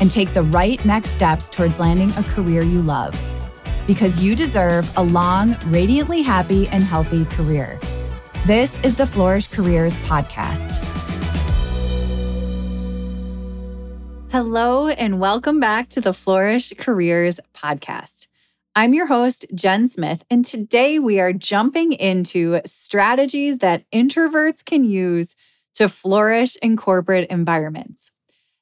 and take the right next steps towards landing a career you love. Because you deserve a long, radiantly happy, and healthy career. This is the Flourish Careers Podcast. Hello, and welcome back to the Flourish Careers Podcast. I'm your host, Jen Smith, and today we are jumping into strategies that introverts can use to flourish in corporate environments.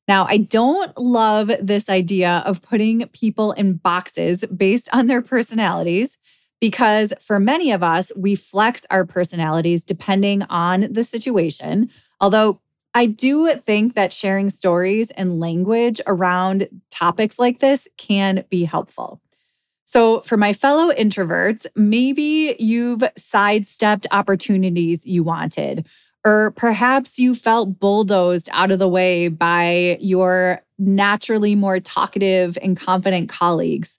Now, I don't love this idea of putting people in boxes based on their personalities because for many of us, we flex our personalities depending on the situation. Although I do think that sharing stories and language around topics like this can be helpful. So, for my fellow introverts, maybe you've sidestepped opportunities you wanted, or perhaps you felt bulldozed out of the way by your naturally more talkative and confident colleagues.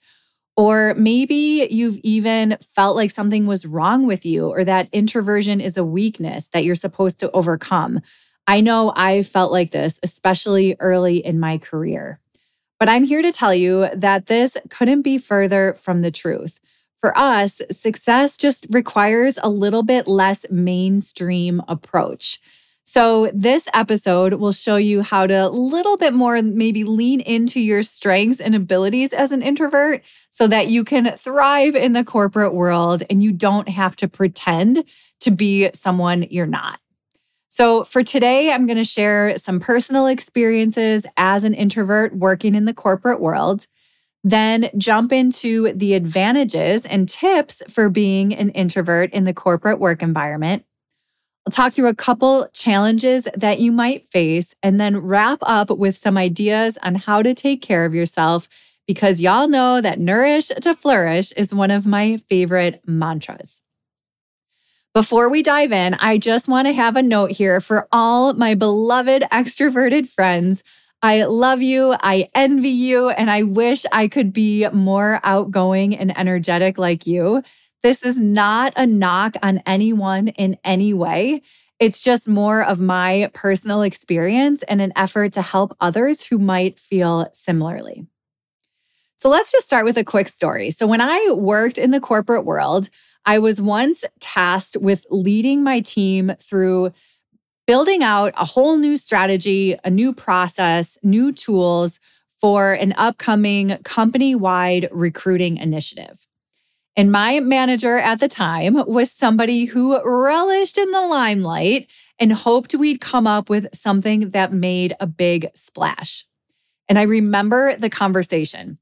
Or maybe you've even felt like something was wrong with you, or that introversion is a weakness that you're supposed to overcome. I know I felt like this, especially early in my career. But I'm here to tell you that this couldn't be further from the truth. For us, success just requires a little bit less mainstream approach. So, this episode will show you how to a little bit more maybe lean into your strengths and abilities as an introvert so that you can thrive in the corporate world and you don't have to pretend to be someone you're not. So, for today, I'm going to share some personal experiences as an introvert working in the corporate world, then jump into the advantages and tips for being an introvert in the corporate work environment. I'll talk through a couple challenges that you might face and then wrap up with some ideas on how to take care of yourself because y'all know that nourish to flourish is one of my favorite mantras. Before we dive in, I just want to have a note here for all my beloved extroverted friends. I love you. I envy you. And I wish I could be more outgoing and energetic like you. This is not a knock on anyone in any way. It's just more of my personal experience and an effort to help others who might feel similarly. So let's just start with a quick story. So, when I worked in the corporate world, I was once tasked with leading my team through building out a whole new strategy, a new process, new tools for an upcoming company wide recruiting initiative. And my manager at the time was somebody who relished in the limelight and hoped we'd come up with something that made a big splash. And I remember the conversation.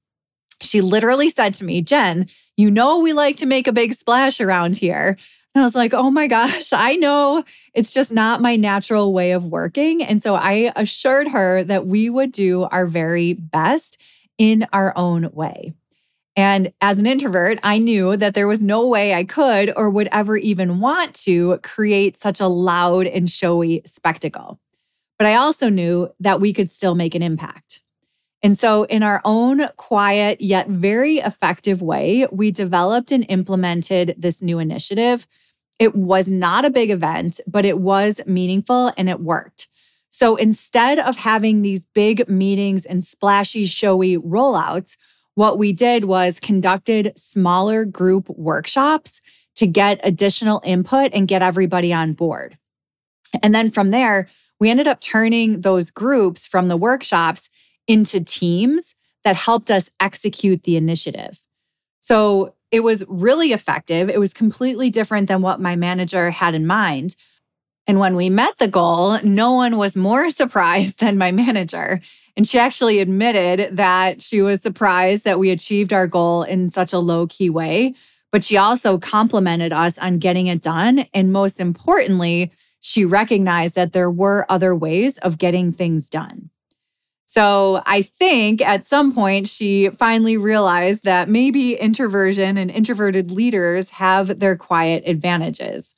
She literally said to me, Jen, you know, we like to make a big splash around here. And I was like, oh my gosh, I know it's just not my natural way of working. And so I assured her that we would do our very best in our own way. And as an introvert, I knew that there was no way I could or would ever even want to create such a loud and showy spectacle. But I also knew that we could still make an impact. And so, in our own quiet yet very effective way, we developed and implemented this new initiative. It was not a big event, but it was meaningful and it worked. So, instead of having these big meetings and splashy, showy rollouts, what we did was conducted smaller group workshops to get additional input and get everybody on board. And then from there, we ended up turning those groups from the workshops into teams that helped us execute the initiative. So it was really effective. It was completely different than what my manager had in mind. And when we met the goal, no one was more surprised than my manager. And she actually admitted that she was surprised that we achieved our goal in such a low key way. But she also complimented us on getting it done. And most importantly, she recognized that there were other ways of getting things done. So I think at some point she finally realized that maybe introversion and introverted leaders have their quiet advantages,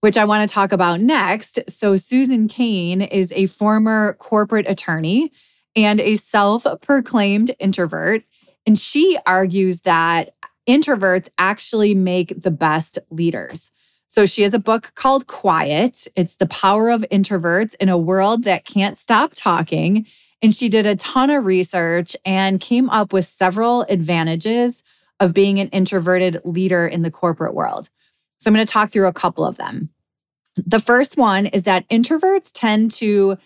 which I want to talk about next. So Susan Cain is a former corporate attorney and a self proclaimed introvert. And she argues that introverts actually make the best leaders. So she has a book called Quiet. It's the power of introverts in a world that can't stop talking. And she did a ton of research and came up with several advantages of being an introverted leader in the corporate world. So I'm going to talk through a couple of them. The first one is that introverts tend to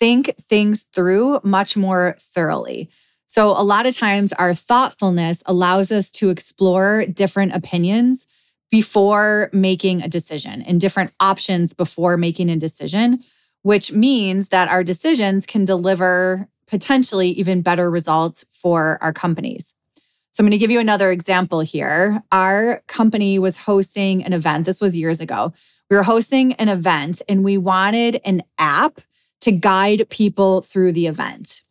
think things through much more thoroughly. So, a lot of times, our thoughtfulness allows us to explore different opinions before making a decision and different options before making a decision, which means that our decisions can deliver potentially even better results for our companies. So I'm going to give you another example here. Our company was hosting an event. This was years ago. We were hosting an event and we wanted an app to guide people through the event.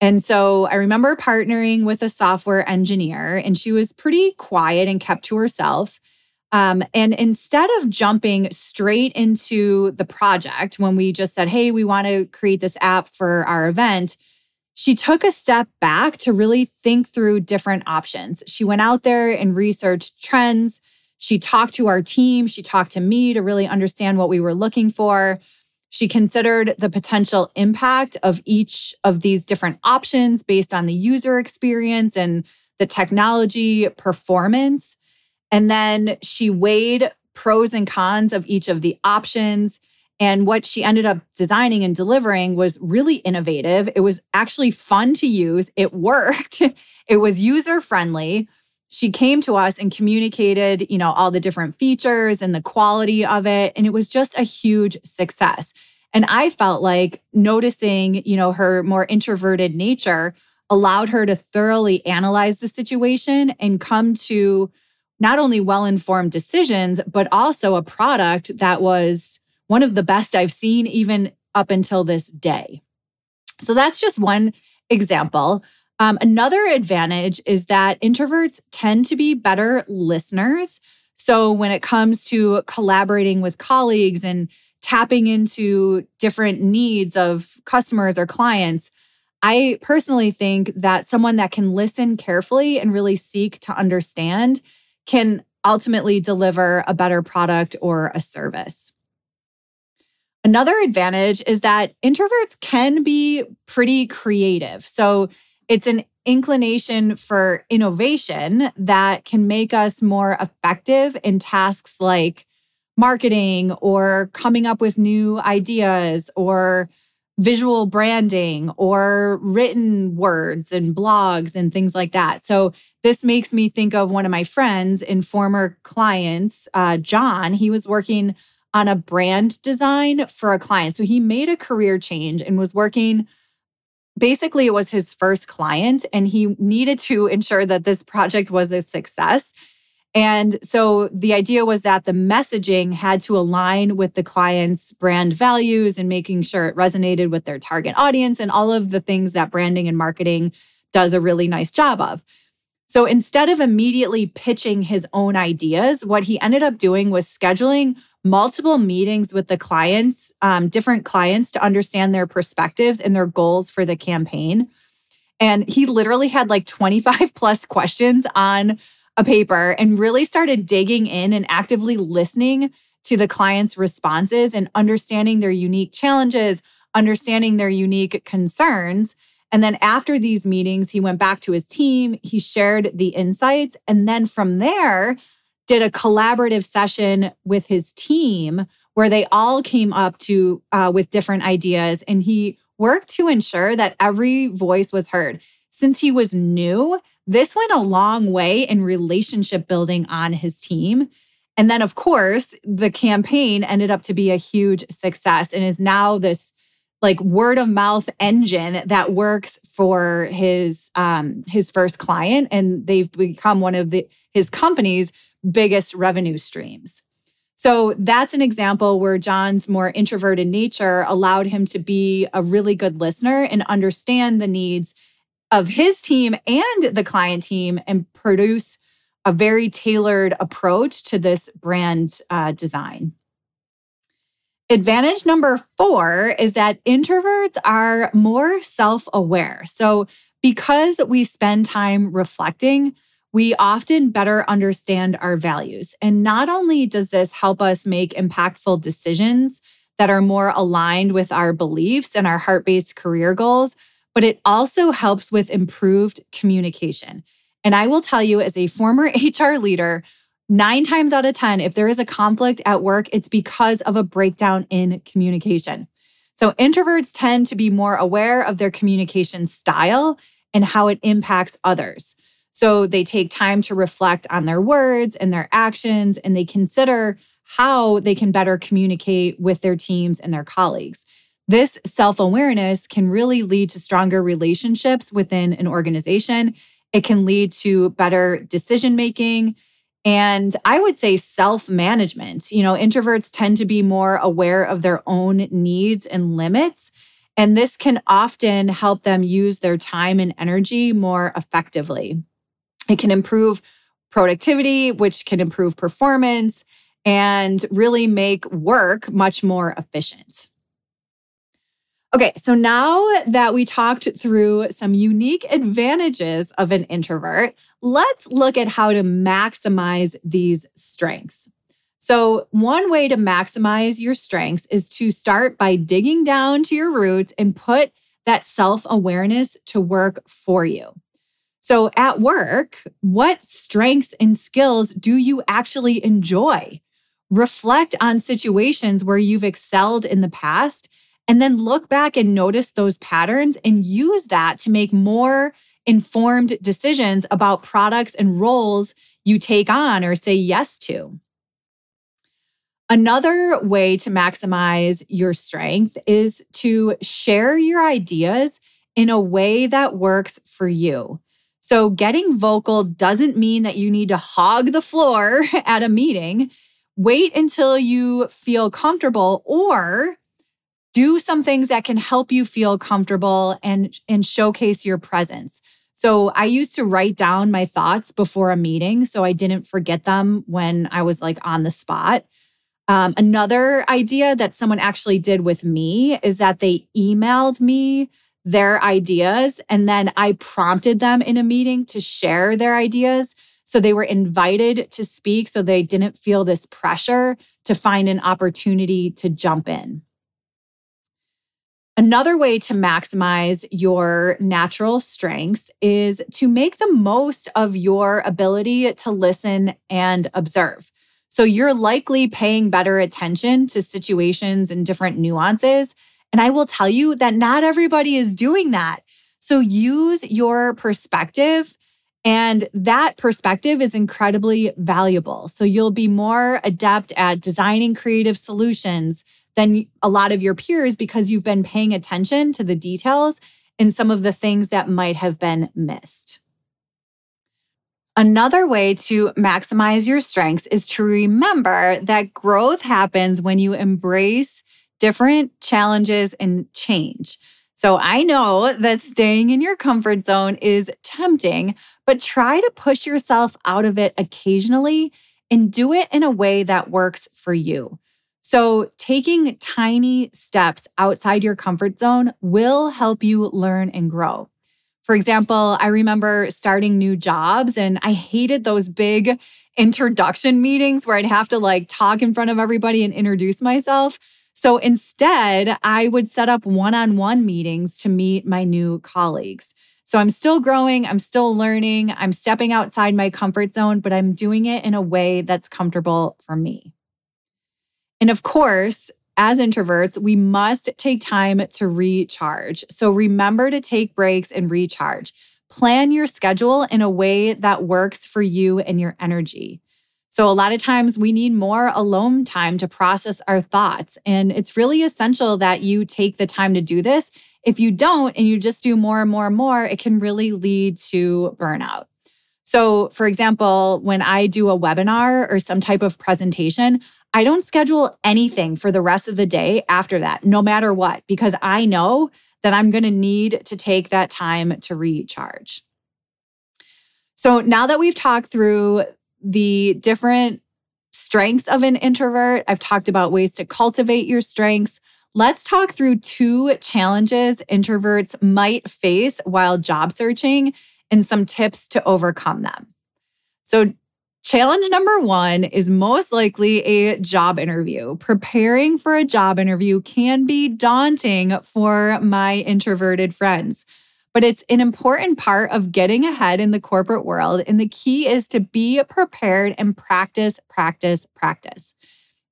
And so I remember partnering with a software engineer, and she was pretty quiet and kept to herself. Um, and instead of jumping straight into the project when we just said, hey, we want to create this app for our event, she took a step back to really think through different options. She went out there and researched trends. She talked to our team. She talked to me to really understand what we were looking for. She considered the potential impact of each of these different options based on the user experience and the technology performance. And then she weighed pros and cons of each of the options. And what she ended up designing and delivering was really innovative. It was actually fun to use. It worked. it was user friendly. She came to us and communicated, you know, all the different features and the quality of it. And it was just a huge success. And I felt like noticing, you know, her more introverted nature allowed her to thoroughly analyze the situation and come to not only well informed decisions, but also a product that was one of the best I've seen even up until this day. So that's just one example. Um, another advantage is that introverts tend to be better listeners. So when it comes to collaborating with colleagues and tapping into different needs of customers or clients, I personally think that someone that can listen carefully and really seek to understand can ultimately deliver a better product or a service. Another advantage is that introverts can be pretty creative. So it's an inclination for innovation that can make us more effective in tasks like marketing or coming up with new ideas or visual branding or written words and blogs and things like that. So this makes me think of one of my friends and former clients, uh, John. He was working on a brand design for a client. So he made a career change and was working. Basically, it was his first client, and he needed to ensure that this project was a success. And so the idea was that the messaging had to align with the client's brand values and making sure it resonated with their target audience and all of the things that branding and marketing does a really nice job of. So instead of immediately pitching his own ideas, what he ended up doing was scheduling multiple meetings with the clients, um, different clients to understand their perspectives and their goals for the campaign. And he literally had like 25 plus questions on a paper and really started digging in and actively listening to the client's responses and understanding their unique challenges, understanding their unique concerns. And then after these meetings, he went back to his team, he shared the insights. And then from there, did a collaborative session with his team where they all came up to uh, with different ideas and he worked to ensure that every voice was heard since he was new, this went a long way in relationship building on his team. And then, of course, the campaign ended up to be a huge success and is now this like word of mouth engine that works for his um his first client and they've become one of the his company's biggest revenue streams. So that's an example where John's more introverted nature allowed him to be a really good listener and understand the needs of his team and the client team and produce a very tailored approach to this brand uh, design. Advantage number four is that introverts are more self aware. So, because we spend time reflecting, we often better understand our values. And not only does this help us make impactful decisions that are more aligned with our beliefs and our heart based career goals, but it also helps with improved communication. And I will tell you, as a former HR leader, Nine times out of 10, if there is a conflict at work, it's because of a breakdown in communication. So introverts tend to be more aware of their communication style and how it impacts others. So they take time to reflect on their words and their actions, and they consider how they can better communicate with their teams and their colleagues. This self awareness can really lead to stronger relationships within an organization. It can lead to better decision making and I would say self management. You know, introverts tend to be more aware of their own needs and limits. And this can often help them use their time and energy more effectively. It can improve productivity, which can improve performance and really make work much more efficient. Okay, so now that we talked through some unique advantages of an introvert, let's look at how to maximize these strengths. So, one way to maximize your strengths is to start by digging down to your roots and put that self awareness to work for you. So, at work, what strengths and skills do you actually enjoy? Reflect on situations where you've excelled in the past and then look back and notice those patterns and use that to make more informed decisions about products and roles you take on or say yes to. Another way to maximize your strength is to share your ideas in a way that works for you. So, getting vocal doesn't mean that you need to hog the floor at a meeting. Wait until you feel comfortable or do some things that can help you feel comfortable and, and showcase your presence. So I used to write down my thoughts before a meeting so I didn't forget them when I was like on the spot. Um, another idea that someone actually did with me is that they emailed me their ideas and then I prompted them in a meeting to share their ideas. So they were invited to speak so they didn't feel this pressure to find an opportunity to jump in. Another way to maximize your natural strengths is to make the most of your ability to listen and observe. So you're likely paying better attention to situations and different nuances. And I will tell you that not everybody is doing that. So use your perspective. And that perspective is incredibly valuable. So you'll be more adept at designing creative solutions, than a lot of your peers because you've been paying attention to the details and some of the things that might have been missed. Another way to maximize your strengths is to remember that growth happens when you embrace different challenges and change. So I know that staying in your comfort zone is tempting, but try to push yourself out of it occasionally and do it in a way that works for you. So, taking tiny steps outside your comfort zone will help you learn and grow. For example, I remember starting new jobs and I hated those big introduction meetings where I'd have to like talk in front of everybody and introduce myself. So instead, I would set up one on one meetings to meet my new colleagues. So I'm still growing, I'm still learning, I'm stepping outside my comfort zone, but I'm doing it in a way that's comfortable for me. And of course, as introverts, we must take time to recharge. So remember to take breaks and recharge. plan your schedule in a way that works for you and your energy. So, a lot of times we need more alone time to process our thoughts. And it's really essential that you take the time to do this. If you don't and you just do more and more and more, it can really lead to burnout. So, for example, when I do a webinar or some type of presentation, I don't schedule anything for the rest of the day after that, no matter what, because I know that I'm going to need to take that time to recharge. So, now that we've talked through the different strengths of an introvert. I've talked about ways to cultivate your strengths. Let's talk through two challenges introverts might face while job searching and some tips to overcome them. So, challenge number one is most likely a job interview. Preparing for a job interview can be daunting for my introverted friends but it's an important part of getting ahead in the corporate world. And the key is to be prepared and practice, practice, practice.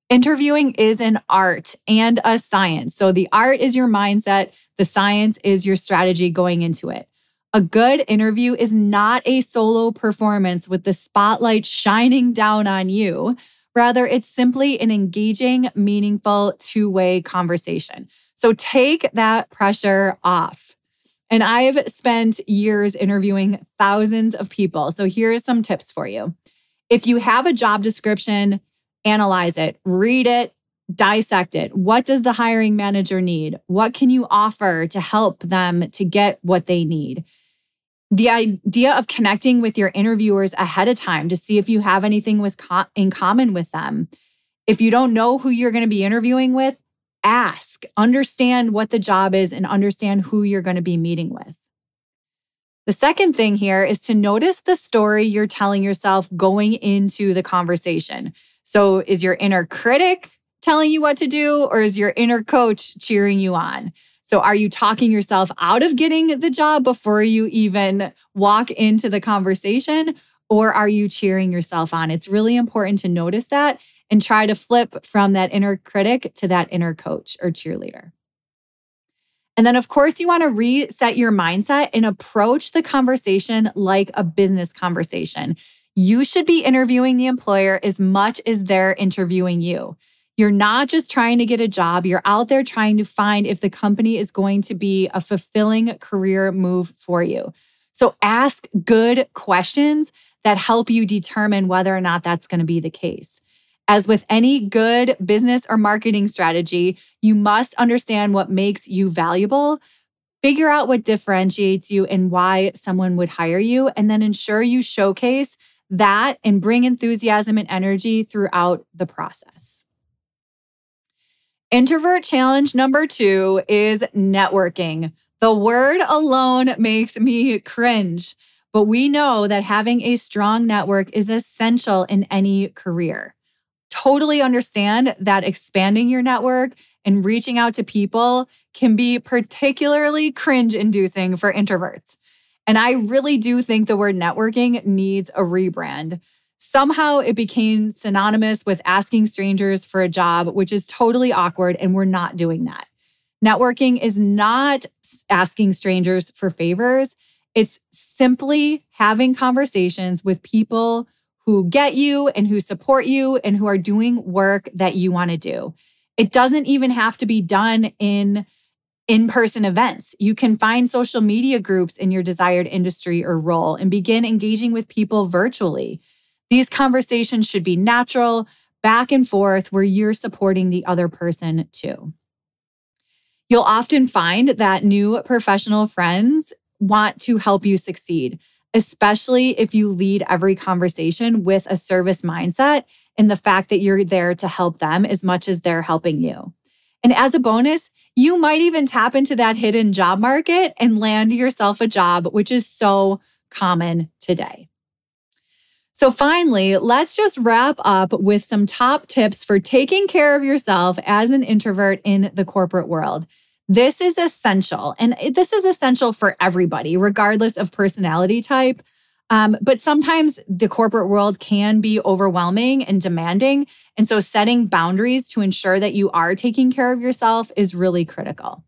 Interviewing is an art and a science. So the art is your mindset, the science is your strategy going into it. A good interview is not a solo performance with the spotlight shining down on you. Rather, it's simply an engaging, meaningful two way conversation. So take that pressure off. And I've spent years interviewing thousands of people. So here are some tips for you. If you have a job description, analyze it, read it, dissect it. What does the hiring manager need? What can you offer to help them to get what they need? The idea of connecting with your interviewers ahead of time to see if you have anything with co- in common with them. If you don't know who you're going to be interviewing with, ask, understand what the job is, and understand who you're going to be meeting with. The second thing here is to notice the story you're telling yourself going into the conversation. So, is your inner critic telling you what to do, or is your inner coach cheering you on? So, are you talking yourself out of getting the job before you even walk into the conversation, or are you cheering yourself on? It's really important to notice that and try to flip from that inner critic to that inner coach or cheerleader. And then, of course, you want to reset your mindset and approach the conversation like a business conversation. You should be interviewing the employer as much as they're interviewing you. You're not just trying to get a job, you're out there trying to find if the company is going to be a fulfilling career move for you. So ask good questions that help you determine whether or not that's going to be the case. As with any good business or marketing strategy, you must understand what makes you valuable, figure out what differentiates you and why someone would hire you, and then ensure you showcase that and bring enthusiasm and energy throughout the process. Introvert challenge number two is networking. The word alone makes me cringe, but we know that having a strong network is essential in any career totally understand that expanding your network and reaching out to people can be particularly cringe inducing for introverts. And I really do think the word networking needs a rebrand. Somehow it became synonymous with asking strangers for a job, which is totally awkward, and we're not doing that. Networking is not asking strangers for favors, it's simply having conversations with people who get you and who support you and who are doing work that you want to do. It doesn't even have to be done in in person events. You can find social media groups in your desired industry or role and begin engaging with people virtually. These conversations should be natural, back and forth, where you're supporting the other person too. You'll often find that new professional friends want to help you succeed especially if you lead every conversation with a service mindset and the fact that you're there to help them as much as they're helping you. And as a bonus, you might even tap into that hidden job market and land yourself a job, which is so common today. So, finally, let's just wrap up with some top tips for taking care of yourself as an introvert in the corporate world. This is essential. And this is essential for everybody, regardless of personality type. Um, but sometimes the corporate world can be overwhelming and demanding. And so setting boundaries to ensure that you are taking care of yourself is really critical.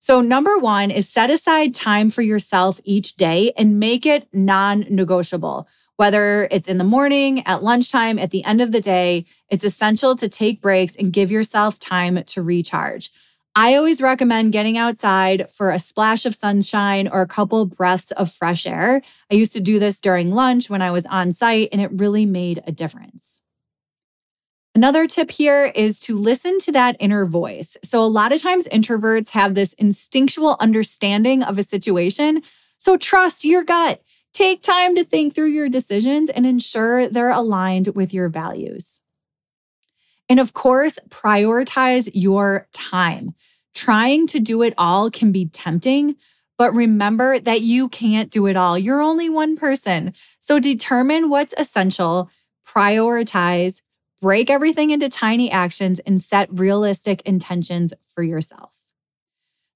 So, number one is set aside time for yourself each day and make it non negotiable. Whether it's in the morning, at lunchtime, at the end of the day, it's essential to take breaks and give yourself time to recharge. I always recommend getting outside for a splash of sunshine or a couple breaths of fresh air. I used to do this during lunch when I was on site, and it really made a difference. Another tip here is to listen to that inner voice. So, a lot of times introverts have this instinctual understanding of a situation. So, trust your gut. Take time to think through your decisions and ensure they're aligned with your values. And of course, prioritize your time. Trying to do it all can be tempting, but remember that you can't do it all. You're only one person. So determine what's essential, prioritize, break everything into tiny actions, and set realistic intentions for yourself.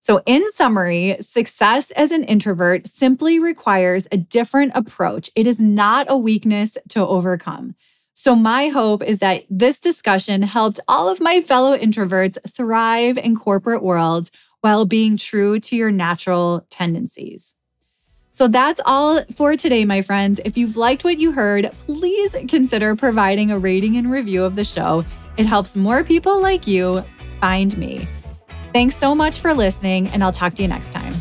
So, in summary, success as an introvert simply requires a different approach. It is not a weakness to overcome. So, my hope is that this discussion helped all of my fellow introverts thrive in corporate worlds while being true to your natural tendencies. So that's all for today, my friends. If you've liked what you heard, please consider providing a rating and review of the show. It helps more people like you find me. Thanks so much for listening, and I'll talk to you next time.